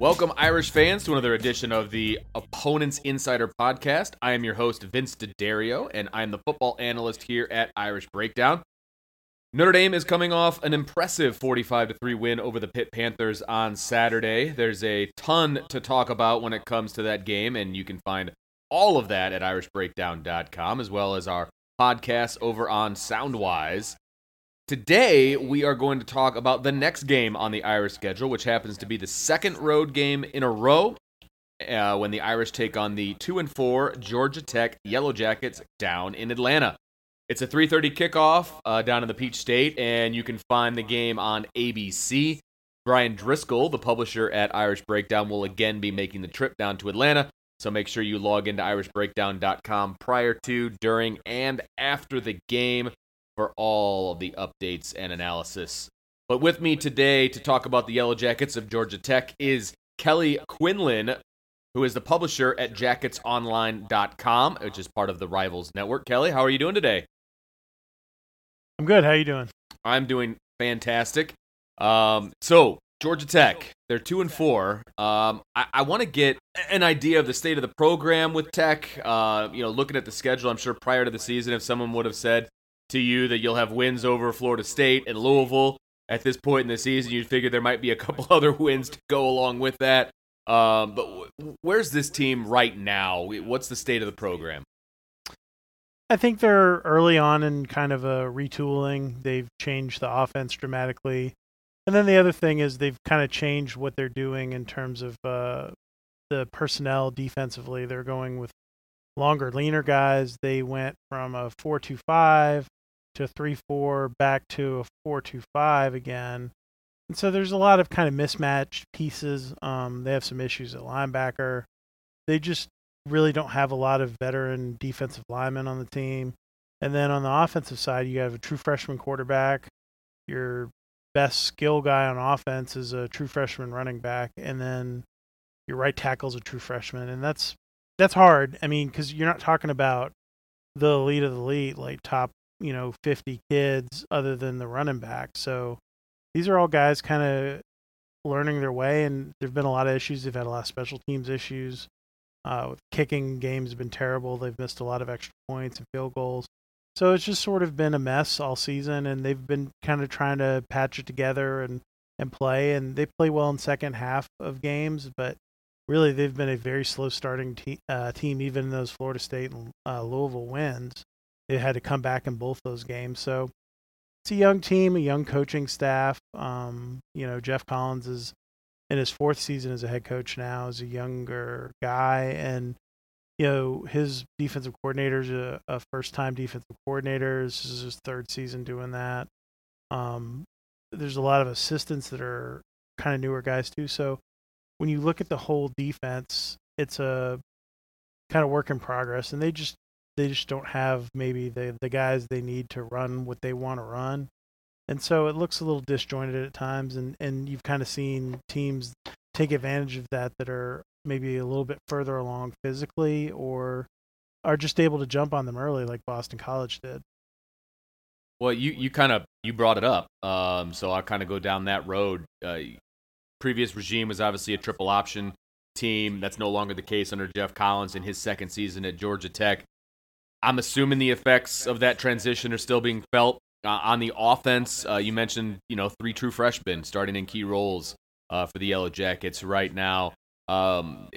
Welcome, Irish fans, to another edition of the Opponents Insider Podcast. I am your host, Vince D'Addario, and I'm the football analyst here at Irish Breakdown. Notre Dame is coming off an impressive 45 3 win over the Pitt Panthers on Saturday. There's a ton to talk about when it comes to that game, and you can find all of that at irishbreakdown.com, as well as our podcast over on Soundwise. Today, we are going to talk about the next game on the Irish schedule, which happens to be the second road game in a row uh, when the Irish take on the 2 and 4 Georgia Tech Yellow Jackets down in Atlanta. It's a 3:30 kickoff uh, down in the Peach State, and you can find the game on ABC. Bryan Driskell, the publisher at Irish Breakdown, will again be making the trip down to Atlanta. So make sure you log into irishbreakdown.com prior to, during, and after the game for all of the updates and analysis. But with me today to talk about the Yellow Jackets of Georgia Tech is Kelly Quinlan, who is the publisher at jacketsonline.com, which is part of the Rivals Network. Kelly, how are you doing today? I'm good. How you doing? I'm doing fantastic. Um, so Georgia Tech, they're two and four. Um, I, I want to get an idea of the state of the program with Tech. Uh, you know, looking at the schedule, I'm sure prior to the season, if someone would have said to you that you'll have wins over Florida State and Louisville at this point in the season, you'd figure there might be a couple other wins to go along with that. Um, but where's this team right now? What's the state of the program? I think they're early on in kind of a retooling. They've changed the offense dramatically. And then the other thing is they've kind of changed what they're doing in terms of uh, the personnel defensively. They're going with longer, leaner guys. They went from a 4 2 5 to 3 4 back to a 4 2 5 again. And so there's a lot of kind of mismatched pieces. Um, they have some issues at linebacker. They just really don't have a lot of veteran defensive linemen on the team. And then on the offensive side, you have a true freshman quarterback. Your best skill guy on offense is a true freshman running back, and then your right tackle is a true freshman, and that's that's hard. I mean, because you're not talking about the elite of the elite, like top you know 50 kids other than the running back. So these are all guys kind of learning their way, and there've been a lot of issues. They've had a lot of special teams issues. Uh, kicking games have been terrible. They've missed a lot of extra points and field goals. So it's just sort of been a mess all season, and they've been kind of trying to patch it together and and play. And they play well in second half of games, but really they've been a very slow starting te- uh, team, even in those Florida State and uh, Louisville wins. They had to come back in both those games. So it's a young team, a young coaching staff. Um, you know, Geoff Collins is in his fourth season as a head coach now, as a younger guy, and you know his defensive coordinator is a, a first-time defensive coordinator. This is his third season doing that. Um, there's a lot of assistants that are kind of newer guys too. So when you look at the whole defense, it's a kind of work in progress, and they just they just don't have maybe the the guys they need to run what they want to run and so it looks a little disjointed at times and and you've kind of seen teams take advantage of that that are maybe a little bit further along physically or are just able to jump on them early like Boston College did. Well, you you kind of you brought it up, um, so I kind of go down that road. Uh, previous regime was obviously a triple option team. That's no longer the case under Geoff Collins in his second season at Georgia Tech. I'm assuming the effects of that transition are still being felt uh, on the offense, uh, you mentioned you know three true freshmen starting in key roles uh, for the Yellow Jackets right now. Um,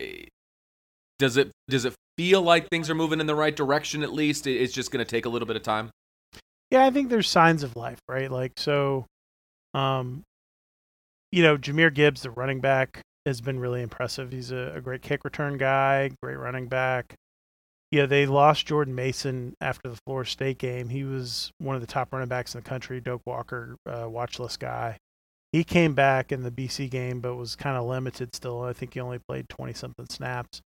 does it does it feel like things are moving in the right direction? At least it's just going to take a little bit of time. Yeah, I think there's signs of life, right? Like so, um, you know, Jahmyr Gibbs, the running back, has been really impressive. He's a, a great kick return guy, great running back yeah, they lost Jordan Mason after the Florida State game. He was one of the top running backs in the country. Doak Walker, uh, watchless guy. He came back in the BC game, but was kind of limited still. I think he only played 20 something snaps.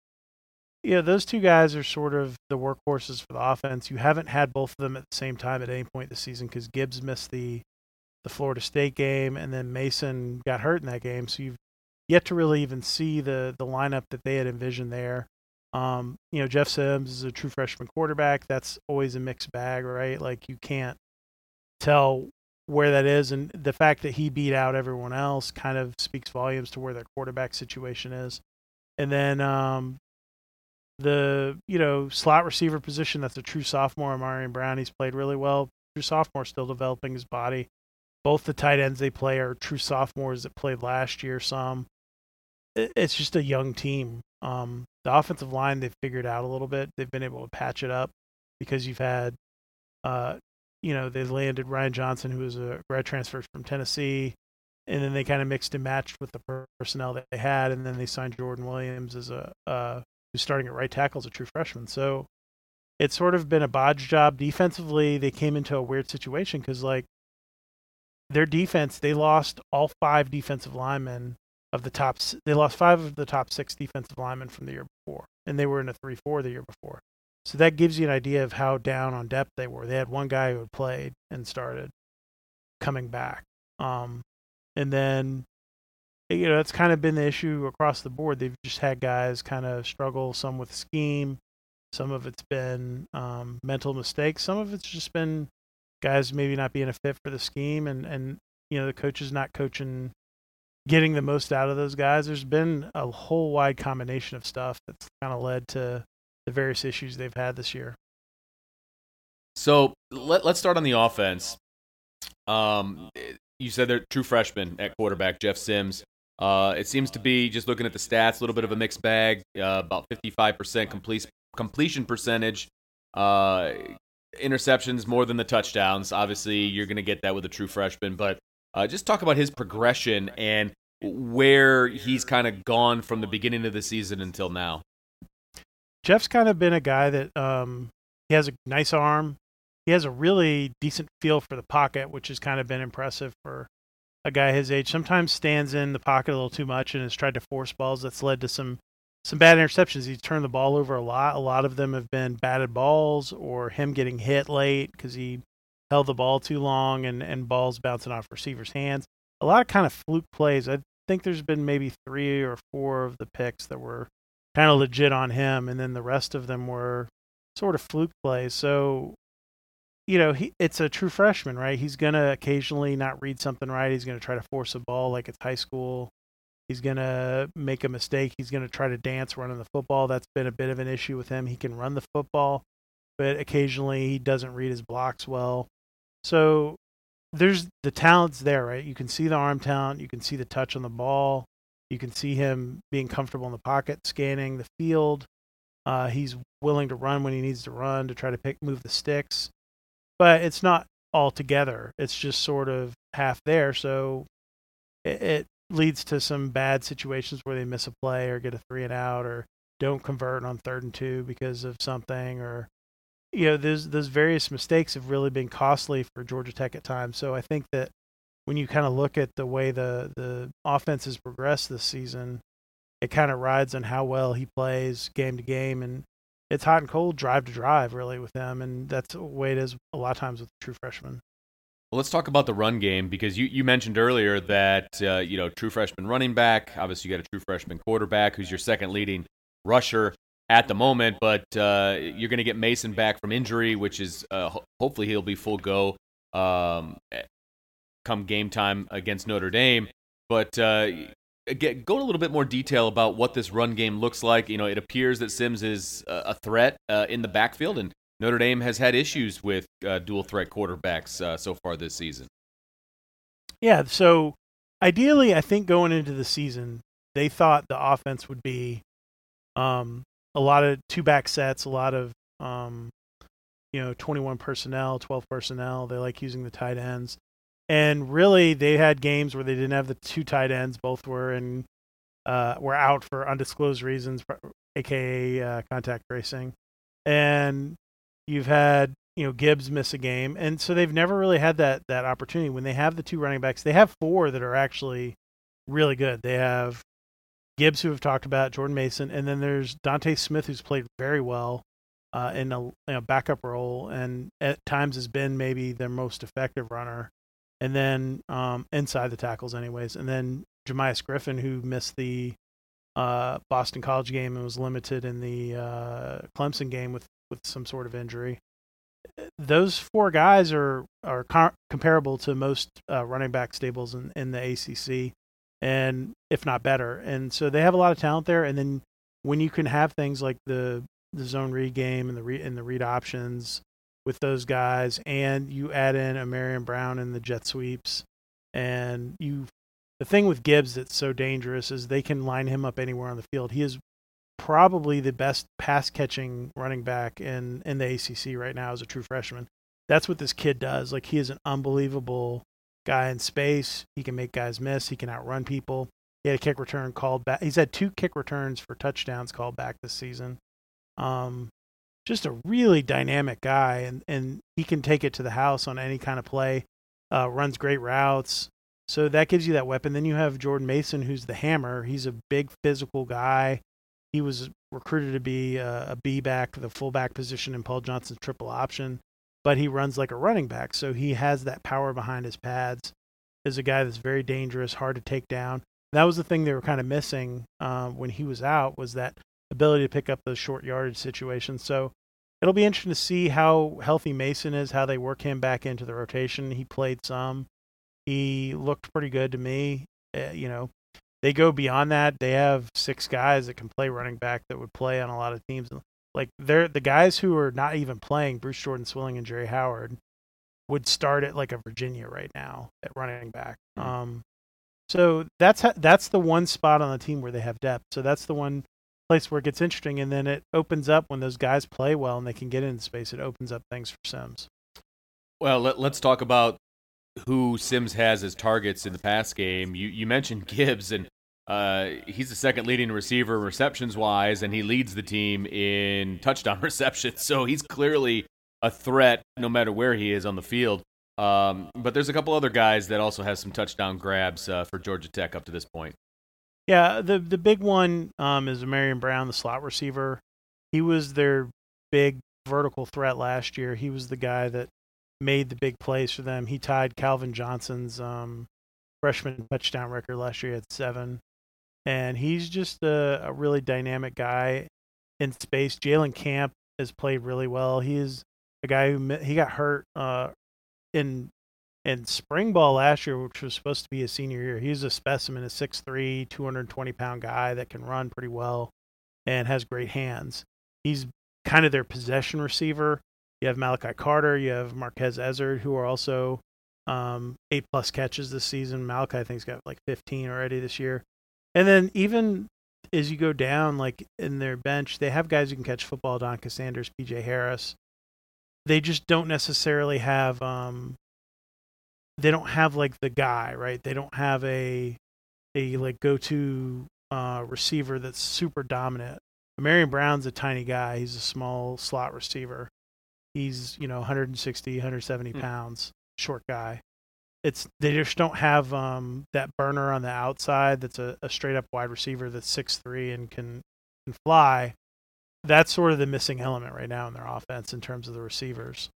Yeah, those two guys are sort of the workhorses for the offense. You haven't had both of them at the same time at any point this season because Gibbs missed the the Florida State game, and then Mason got hurt in that game. So you've yet to really even see the the lineup that they had envisioned there. Um, you know, Jeff Sims is a true freshman quarterback. That's always a mixed bag, right? Like you can't tell where that is, and the fact that he beat out everyone else kind of speaks volumes to where their quarterback situation is. And then um, the you know slot receiver position, that's a true sophomore, Ahmarean Brown. He's played really well. True sophomore, still developing his body. Both the tight ends they play are true sophomores that played last year. Some it's just a young team. Um, the offensive line they've figured out a little bit. They've been able to patch it up because you've had, uh, you know, they landed Ryan Johnson, who was a grad transfer from Tennessee, and then they kind of mixed and matched with the personnel that they had, and then they signed Jordan Williams as a uh, who's starting at right tackle as a true freshman. So it's sort of been a bodge job defensively. They came into a weird situation because like their defense, they lost all five defensive linemen of the top. They lost five of the top six defensive linemen from the year before, and they were in a three-four the year before. So that gives you an idea of how down on depth they were. They had one guy who had played and started coming back, um, and then you know it's kind of been the issue across the board. They've just had guys kind of struggle, some with scheme, some of it's been um, mental mistakes, some of it's just been guys maybe not being a fit for the scheme, and and you know the coaches not coaching getting the most out of those guys. There's been a whole wide combination of stuff that's kind of led to the various issues they've had this year. So let, let's start on the offense. Um, you said they're true freshmen at quarterback, Jeff Sims. Uh, it seems to be just looking at the stats, a little bit of a mixed bag. Uh, about 55% complete, completion percentage. Uh, interceptions more than the touchdowns. Obviously, you're going to get that with a true freshman, but uh, just talk about his progression and where he's kind of gone from the beginning of the season until now. Jeff's kind of been a guy that um, he has a nice arm. He has a really decent feel for the pocket, which has kind of been impressive for a guy his age. Sometimes stands in the pocket a little too much and has tried to force balls. That's led to some some bad interceptions. He's turned the ball over a lot. A lot of them have been batted balls or him getting hit late because he held the ball too long and, and balls bouncing off receivers' hands. A lot of kind of fluke plays. I think there's been maybe three or four of the picks that were kind of legit on him, and then the rest of them were sort of fluke plays. So, you know, he it's a true freshman, right? He's gonna occasionally not read something right. He's gonna try to force a ball like it's high school. He's gonna make a mistake. He's gonna try to dance running the football. That's been a bit of an issue with him. He can run the football, but occasionally he doesn't read his blocks well. So there's the talent's there, right? You can see the arm talent, you can see the touch on the ball, You can see him being comfortable in the pocket, scanning the field. Uh, he's willing to run when he needs to run to try to pick move the sticks, but it's not all together. It's just sort of half there. So it, it leads to some bad situations where they miss a play or get a three and out or don't convert on third and two because of something or you know those those various mistakes have really been costly for Georgia Tech at times. So I think that when you kind of look at the way the the offense has progressed this season, it kind of rides on how well he plays game to game, and it's hot and cold, drive to drive, really with him, and that's the way it is a lot of times with true freshmen. Well, let's talk about the run game because you, you mentioned earlier that uh, you know true freshman running back. Obviously, you got a true freshman quarterback who's your second leading rusher at the moment, but uh, you're going to get Mason back from injury, which is uh, ho- hopefully he'll be full go um, come game time against Notre Dame. But uh, go a little bit more detail about what this run game looks like. You know, it appears that Sims is a threat uh, in the backfield, and Notre Dame has had issues with uh, dual threat quarterbacks uh, so far this season. Yeah, so ideally, I think going into the season, they thought the offense would be um, a lot of two back sets, a lot of um, you know 21 personnel, 12 personnel. They like using the tight ends, and really they had games where they didn't have the two tight ends. Both were in uh, were out for undisclosed reasons, aka uh, contact tracing, and You've had you know Gibbs miss a game, and so they've never really had that that opportunity. When they have the two running backs, they have four that are actually really good. They have Gibbs, who we've talked about, Jordan Mason, and then there's Dontae Smith, who's played very well uh, in a you know, backup role, and at times has been maybe their most effective runner. And then um, inside the tackles, anyways, and then Jamious Griffin, who missed the uh, Boston College game and was limited in the uh, Clemson game with with some sort of injury. Those four guys are are comparable to most uh, running back stables in, in the ACC, and if not better. And so they have a lot of talent there. And then when you can have things like the the zone read game and the re, and the read options with those guys, and you add in a Ahmarean Brown and the jet sweeps, and you the thing with Gibbs that's so dangerous is they can line him up anywhere on the field. He is probably the best pass catching running back in in the ACC right now as a true freshman. That's what this kid does. Like he is an unbelievable guy in space. He can make guys miss. He can outrun people. He had a kick return called back. He's had two kick returns for touchdowns called back this season. Um, just a really dynamic guy, and and he can take it to the house on any kind of play. Uh, runs great routes. So that gives you that weapon. Then you have Jordan Mason, who's the hammer. He's a big physical guy. He was recruited to be a, a B back, the fullback position in Paul Johnson's triple option, but he runs like a running back, so he has that power behind his pads. Is a guy that's very dangerous, hard to take down. That was the thing they were kind of missing um, when he was out was that ability to pick up those short yardage situations. So it'll be interesting to see how healthy Mason is, how they work him back into the rotation. He played some. He looked pretty good to me. Uh, you know, they go beyond that. They have six guys that can play running back that would play on a lot of teams. Like they're the guys who are not even playing, Bruce Jordan Swilling and Jerry Howard, would start at like a Virginia right now at running back. Mm-hmm. Um, so that's ha- that's the one spot on the team where they have depth. So that's the one place where it gets interesting, and then it opens up when those guys play well and they can get into space. It opens up things for Sims. Well, let, us talk about who Sims has as targets in the pass game. You you mentioned Gibbs, and uh, he's the second leading receiver receptions wise, and he leads the team in touchdown receptions. So he's clearly a threat no matter where he is on the field. Um, but there's a couple other guys that also have some touchdown grabs uh, for Georgia Tech up to this point. Yeah, the the big one um, is Ahmarean Brown, the slot receiver. He was their big vertical threat last year. He was the guy that made the big plays for them. He tied Calvin Johnson's um, freshman touchdown record last year at seven and he's just a, a really dynamic guy in space. Jalen Camp has played really well. He is a guy who he got hurt uh, in in spring ball last year, which was supposed to be his senior year. He's a specimen, a 6'3", 220 pound guy that can run pretty well and has great hands. He's kind of their possession receiver. You have Malachi Carter, you have Marquez Ezzard, who are also um, eight plus catches this season. Malachi I think's got like 15 already this year. And then even as you go down, like in their bench, they have guys who can catch football: Adonicas Sanders, P.J. Harris. They just don't necessarily have. um They don't have like the guy, right? They don't have a a like go-to uh, receiver that's super dominant. Ahmarean Brown's a tiny guy. He's a small slot receiver. He's you know 160, 170 Hmm. pounds, short guy. It's they just don't have um, that burner on the outside. That's a, a straight up wide receiver that's six three and can can fly. That's sort of the missing element right now in their offense in terms of the receivers.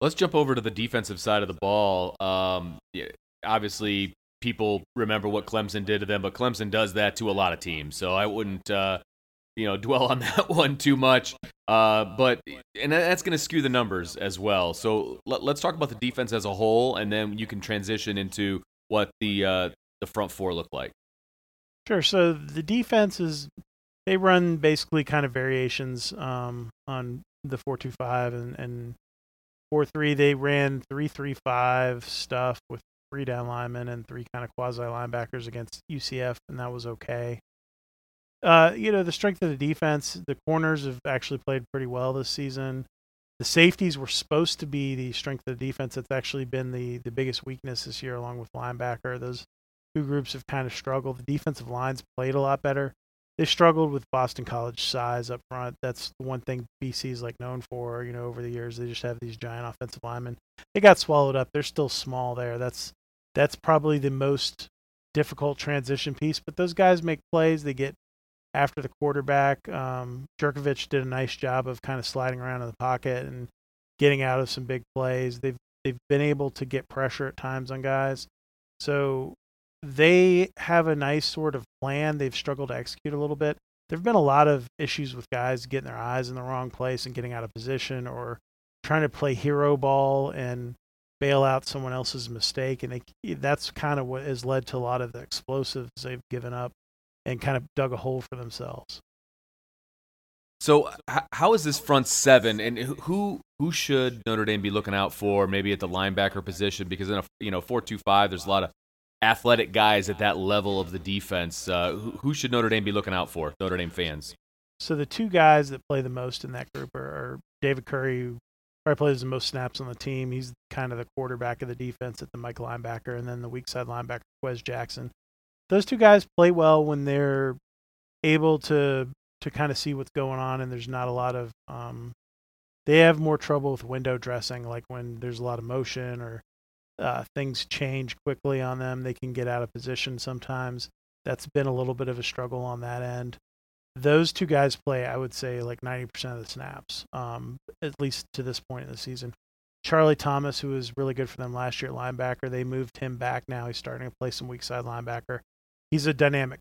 Let's jump over to the defensive side of the ball. Um, yeah, obviously, people remember what Clemson did to them, but Clemson does that to a lot of teams. So I wouldn't, uh, you know, dwell on that one too much. Uh, but and that's going to skew the numbers as well. So let, us talk about the defense as a whole, and then you can transition into what the uh, the front four look like. Sure. So the defense is they run basically kind of variations um, on the four two five and and four three. They ran three three five stuff with three down linemen and three kind of quasi linebackers against UCF, and that was okay. Uh, you know the strength of the defense. The corners have actually played pretty well this season. The safeties were supposed to be the strength of the defense. It's actually been the the biggest weakness this year, along with linebacker. Those two groups have kind of struggled. The defensive lines played a lot better. They struggled with Boston College size up front. That's the one thing BC is like known for. You know, over the years they just have these giant offensive linemen. They got swallowed up. They're still small there. That's that's probably the most difficult transition piece. But those guys make plays. They get after the quarterback. Um, Jurkovec did a nice job of kind of sliding around in the pocket and getting out of some big plays. They've they've been able to get pressure at times on guys. So they have a nice sort of plan. They've struggled to execute a little bit. There've been a lot of issues with guys getting their eyes in the wrong place and getting out of position or trying to play hero ball and bail out someone else's mistake and they, that's kind of what has led to a lot of the explosives they've given up and kind of dug a hole for themselves. So, h- how is this front seven, and who who should Notre Dame be looking out for? Maybe at the linebacker position, because in a you know four two five, there's a lot of athletic guys at that level of the defense. Uh, who, who should Notre Dame be looking out for? Notre Dame fans. So the two guys that play the most in that group are, are David Curry, who probably plays the most snaps on the team. He's kind of the quarterback of the defense at the Mike linebacker, and then the weak side linebacker, Wes Jackson. Those two guys play well when they're able to to kind of see what's going on, and there's not a lot of. Um, they have more trouble with window dressing, like when there's a lot of motion or uh, things change quickly on them. They can get out of position sometimes. That's been a little bit of a struggle on that end those two guys play, I would say, like 90% of the snaps, um, at least to this point in the season. Charlie Thomas, who was really good for them last year linebacker, they moved him back now. He's starting to play some weak side linebacker. He's a dynamic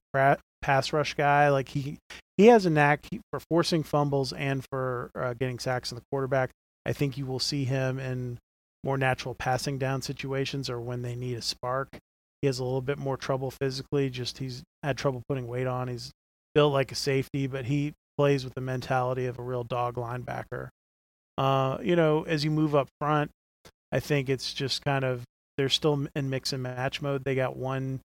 pass rush guy. Like he he has a knack for forcing fumbles and for uh, getting sacks in the quarterback. I think you will see him in more natural passing down situations or when they need a spark. He has a little bit more trouble physically. Just he's had trouble putting weight on. He's built like a safety, but he plays with the mentality of a real dog linebacker. Uh, you know, as you move up front, I think it's just kind of they're still in mix and match mode. They got one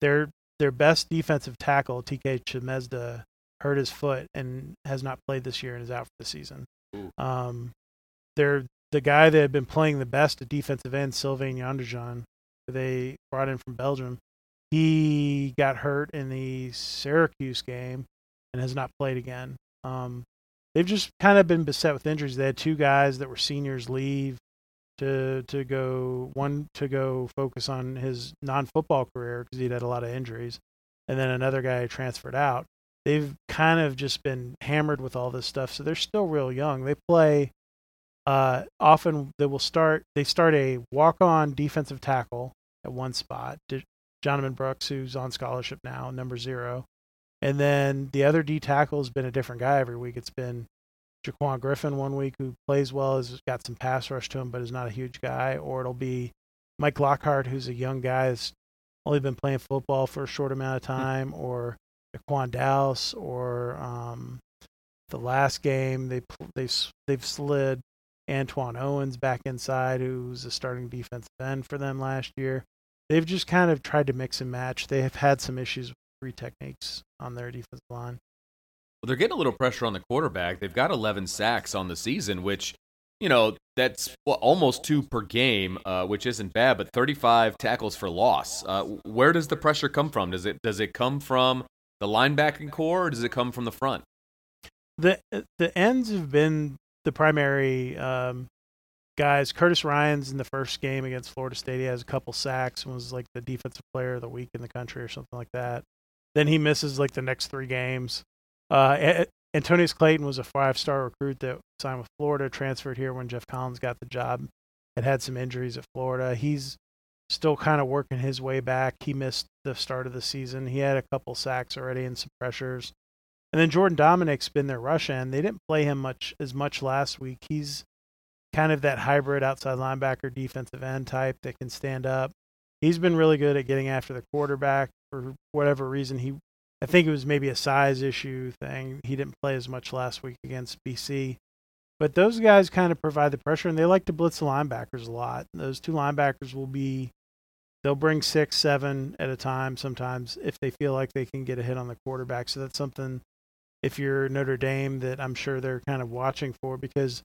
their their best defensive tackle, TK Chimedza, hurt his foot and has not played this year and is out for the season. Um, they're the guy that had been playing the best at defensive end, Sylvain Yondjouen, they brought in from Belgium he got hurt in the Syracuse game and has not played again. Um, they've just kind of been beset with injuries. They had two guys that were seniors leave to to go one to go focus on his non-football career because he'd had a lot of injuries, and then another guy transferred out. They've kind of just been hammered with all this stuff, so they're still real young. They play uh, often. They will start. They start a walk-on defensive tackle at one spot. Jonathan Brooks, who's on scholarship now, number zero. And then the other D tackle has been a different guy every week. It's been Jaquan Griffin one week, who plays well, has got some pass rush to him, but is not a huge guy. Or it'll be Mike Lockhart, who's a young guy that's only been playing football for a short amount of time, or Daquan Dowse, or um, the last game they they they've slid Antoine Owens back inside, who's a starting defensive end for them last year they've just kind of tried to mix and match. They have had some issues with three techniques on their defensive line. Well, they're getting a little pressure on the quarterback. They've got 11 sacks on the season, which, you know, that's well, almost two per game, uh, which isn't bad. But 35 tackles for loss. Uh, where does the pressure come from? Does it does it come from the linebacking core, or does it come from the front? The the ends have been the primary um, guys. Curtis Ryans in the first game against Florida State. He has a couple sacks and was like the defensive player of the week in the country or something like that. Then he misses like the next three games. Uh, Antonneous Clayton was a five star recruit that signed with Florida, transferred here when Geoff Collins got the job. Had had some injuries at Florida. He's still kind of working his way back. He missed the start of the season. He had a couple sacks already and some pressures. And then Jordan Domineck's been their rush end. They didn't play him much as much last week. He's kind of that hybrid outside linebacker defensive end type that can stand up. He's been really good at getting after the quarterback for whatever reason. He I think it was maybe a size issue thing. He didn't play as much last week against BC. But those guys kind of provide the pressure, and they like to blitz the linebackers a lot. Those two linebackers will be, they'll bring six, seven at a time sometimes if they feel like they can get a hit on the quarterback. So that's something, if you're Notre Dame, that I'm sure they're kind of watching for because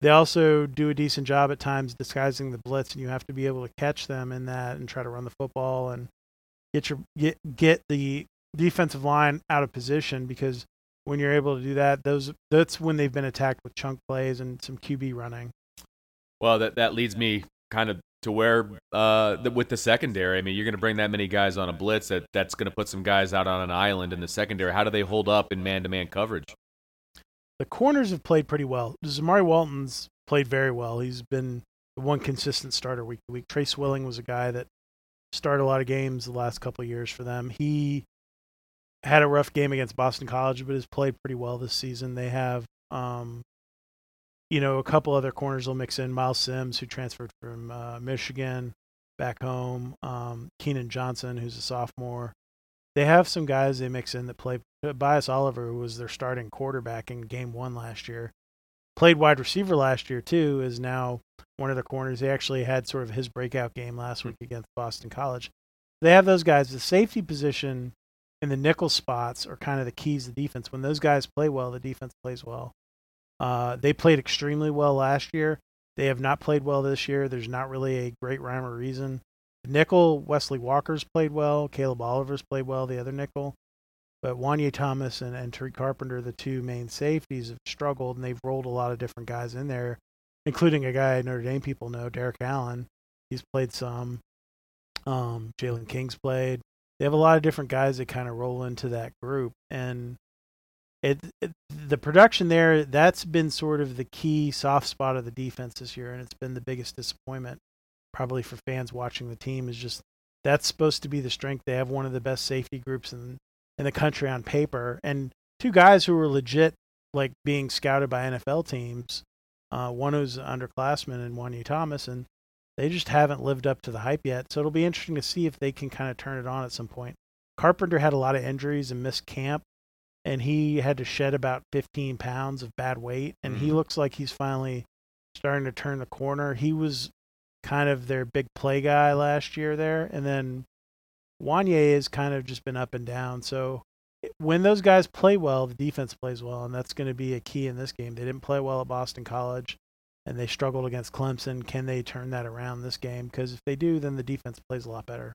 they also do a decent job at times disguising the blitz, and you have to be able to catch them in that and try to run the football and get your get get the defensive line out of position because when you're able to do that, those that's when they've been attacked with chunk plays and some QB running. Well, that that leads me kind of to where uh, the, with the secondary. I mean, you're going to bring that many guys on a blitz. That that's going to put some guys out on an island in the secondary. How do they hold up in man-to-man coverage? The corners have played pretty well. Zamari Walton's played very well. He's been the one consistent starter week to week. Tre Swilling was a guy that started a lot of games the last couple of years for them. He had a rough game against Boston College, but has played pretty well this season. They have, um, you know, a couple other corners they'll mix in. Myles Sims, who transferred from uh, Michigan back home. Um, Keenan Johnson, who's a sophomore. They have some guys they mix in that play. Bias Oliver, who was their starting quarterback in game one last year, played wide receiver last year too, is now one of the corners. He actually had sort of his breakout game last week against Boston College. They have those guys. The safety position the nickel spots are kind of the keys to defense. When those guys play well, the defense plays well. Uh, they played extremely well last year. They have not played well this year. There's not really a great rhyme or reason. The nickel, Wesley Walker's played well. Caleb Oliver's played well, the other nickel. But Juanyeh Thomas and, and Tariq Carpenter, the two main safeties, have struggled, and they've rolled a lot of different guys in there, including a guy Notre Dame people know, Derrik Allen. He's played some. Um, Jalen King's played they have a lot of different guys that kind of roll into that group and it, it, the production there that's been sort of the key soft spot of the defense this year and it's been the biggest disappointment probably for fans watching the team is just that's supposed to be the strength. They have one of the best safety groups in in the country on paper and two guys who were legit like being scouted by NFL teams uh, one who's an underclassman and Juanyeh Thomas and they just haven't lived up to the hype yet. So it'll be interesting to see if they can kind of turn it on at some point. Carpenter had a lot of injuries and missed camp, and he had to shed about 15 pounds of bad weight. And mm-hmm. he looks like he's finally starting to turn the corner. He was kind of their big play guy last year there, and then Juanyeh has kind of just been up and down. So when those guys play well, the defense plays well, and that's going to be a key in this game. They didn't play well at Boston College and they struggled against Clemson. Can they turn that around this game? Because if they do, then the defense plays a lot better.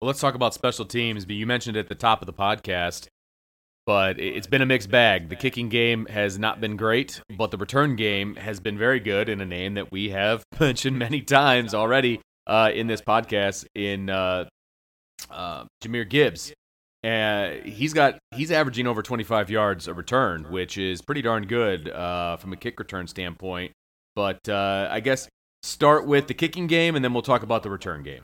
Well, let's talk about special teams. But you mentioned it at the top of the podcast, but it's been a mixed bag. The kicking game has not been great, but the return game has been very good in a name that we have mentioned many times already uh, in this podcast. In uh, uh, Jahmyr Gibbs, and he's got he's averaging over 25 yards a return, which is pretty darn good uh, from a kick return standpoint. But uh, I guess start with the kicking game, and then we'll talk about the return game.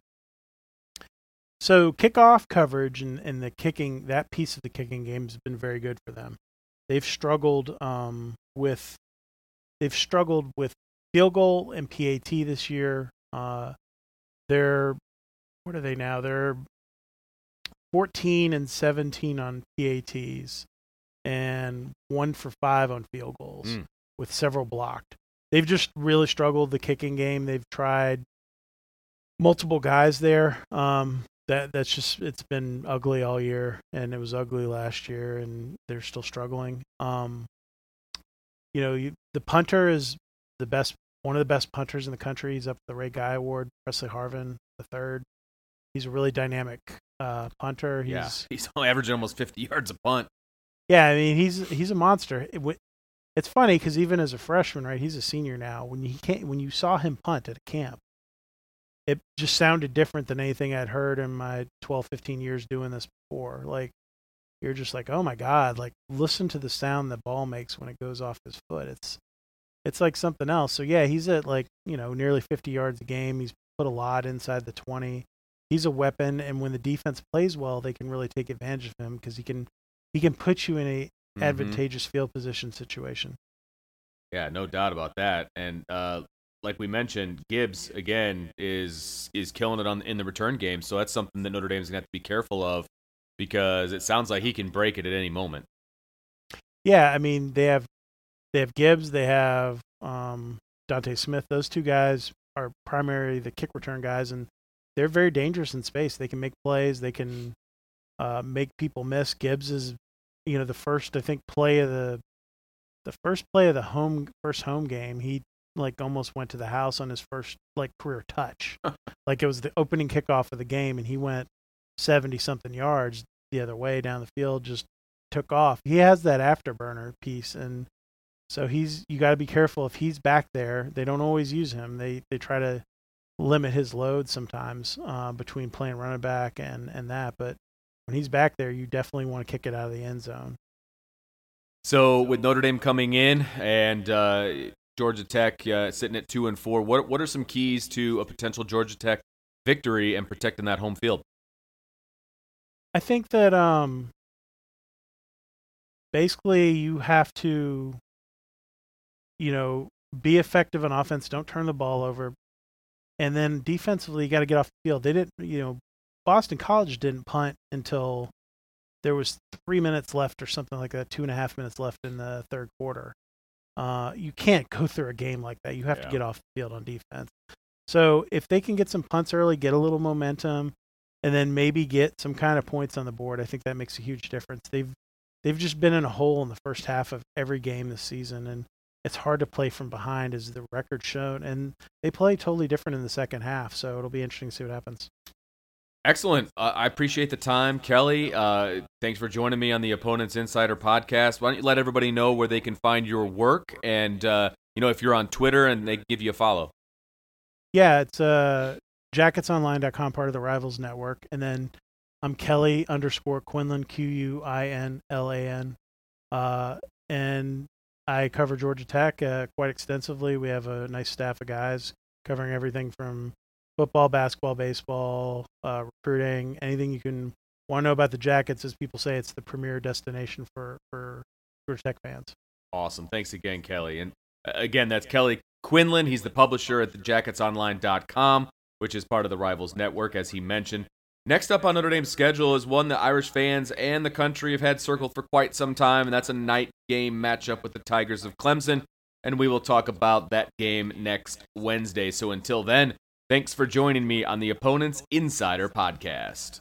So kickoff coverage and, and the kicking that piece of the kicking game has been very good for them. They've struggled um, with they've struggled with field goal and PAT this year. Uh, they're what are they now? They're 14 and 17 on PATs and one for five on field goals mm. with several blocked they've just really struggled the kicking game. They've tried multiple guys there. Um, that that's just it's been ugly all year, and it was ugly last year, and they're still struggling. Um, you know, you, the punter is the best, one of the best punters in the country. He's up the Ray Guy Award. Pressley Harvin, the third. He's a really dynamic uh, punter. He's, yeah, he's averaging almost 50 yards a punt. Yeah, I mean he's he's a monster. It, it's funny because even as a freshman, right? He's a senior now. When he came, when you saw him punt at a camp, it just sounded different than anything I'd heard in my 12, 15 years doing this before. Like you're just like, oh my god, like listen to the sound the ball makes when it goes off his foot. It's it's like something else. So yeah, he's at like you know nearly 50 yards a game. He's put a lot inside the 20. He's a weapon, and when the defense plays well, they can really take advantage of him because he can he can put you in a mm-hmm. advantageous field position situation. Yeah, no doubt about that. And uh, like we mentioned, Gibbs again is is killing it on in the return game. So that's something that Notre Dame's gonna have to be careful of because it sounds like he can break it at any moment. Yeah, I mean they have they have Gibbs, they have um, Dontae Smith. Those two guys are primarily the kick return guys, and they're very dangerous in space. They can make plays. They can uh, make people miss. Gibbs is, you know, the first I think play of the the first play of the home first home game. He like almost went to the house on his first like career touch. like it was the opening kickoff of the game and he went 70 something yards the other way down the field just took off. He has that afterburner piece and so he's you got to be careful if he's back there. They don't always use him. They they try to limit his load sometimes uh, between playing running back and and that, but when he's back there, you definitely want to kick it out of the end zone. So with Notre Dame coming in and uh, Georgia Tech uh, sitting at two and four. What what are some keys to a potential Georgia Tech victory and protecting that home field? I think that um, basically you have to, you know, be effective on offense. Don't turn the ball over, and then defensively you got to get off the field. They didn't, you know, Boston College didn't punt until there was three minutes left or something like that, two and a half minutes left in the third quarter. Uh, you can't go through a game like that. You have yeah. to get off the field on defense. So if they can get some punts early, get a little momentum, and then maybe get some kind of points on the board, I think that makes a huge difference. They've they've just been in a hole in the first half of every game this season, and it's hard to play from behind, as the record shown. And they play totally different in the second half, so it'll be interesting to see what happens. Excellent. Uh, I appreciate the time, Kelly. Uh, thanks for joining me on the Opponents Insider podcast. Why don't you let everybody know where they can find your work and, uh, you know, if you're on Twitter and they give you a follow? Yeah, it's uh, jacketsonline.com, part of the Rivals Network. And then I'm Kelly underscore Quinlan, Q U I N L A N. Uh, and I cover Georgia Tech uh, quite extensively. We have a nice staff of guys covering everything from football, basketball, baseball, uh, recruiting, anything you can want to know about the Jackets. As people say, it's the premier destination for for Georgia Tech fans. Awesome. Thanks again, Kelly. And uh, again, that's Kelly Quinlan. He's the publisher at thejacketsonline.com, which is part of the Rivals Network, as he mentioned. Next up on Notre Dame's schedule is one that Irish fans and the country have had circled for quite some time, and that's a night game matchup with the Tigers of Clemson. And we will talk about that game next Wednesday. So until then, Thanks for joining me on the Opponents Insider Podcast.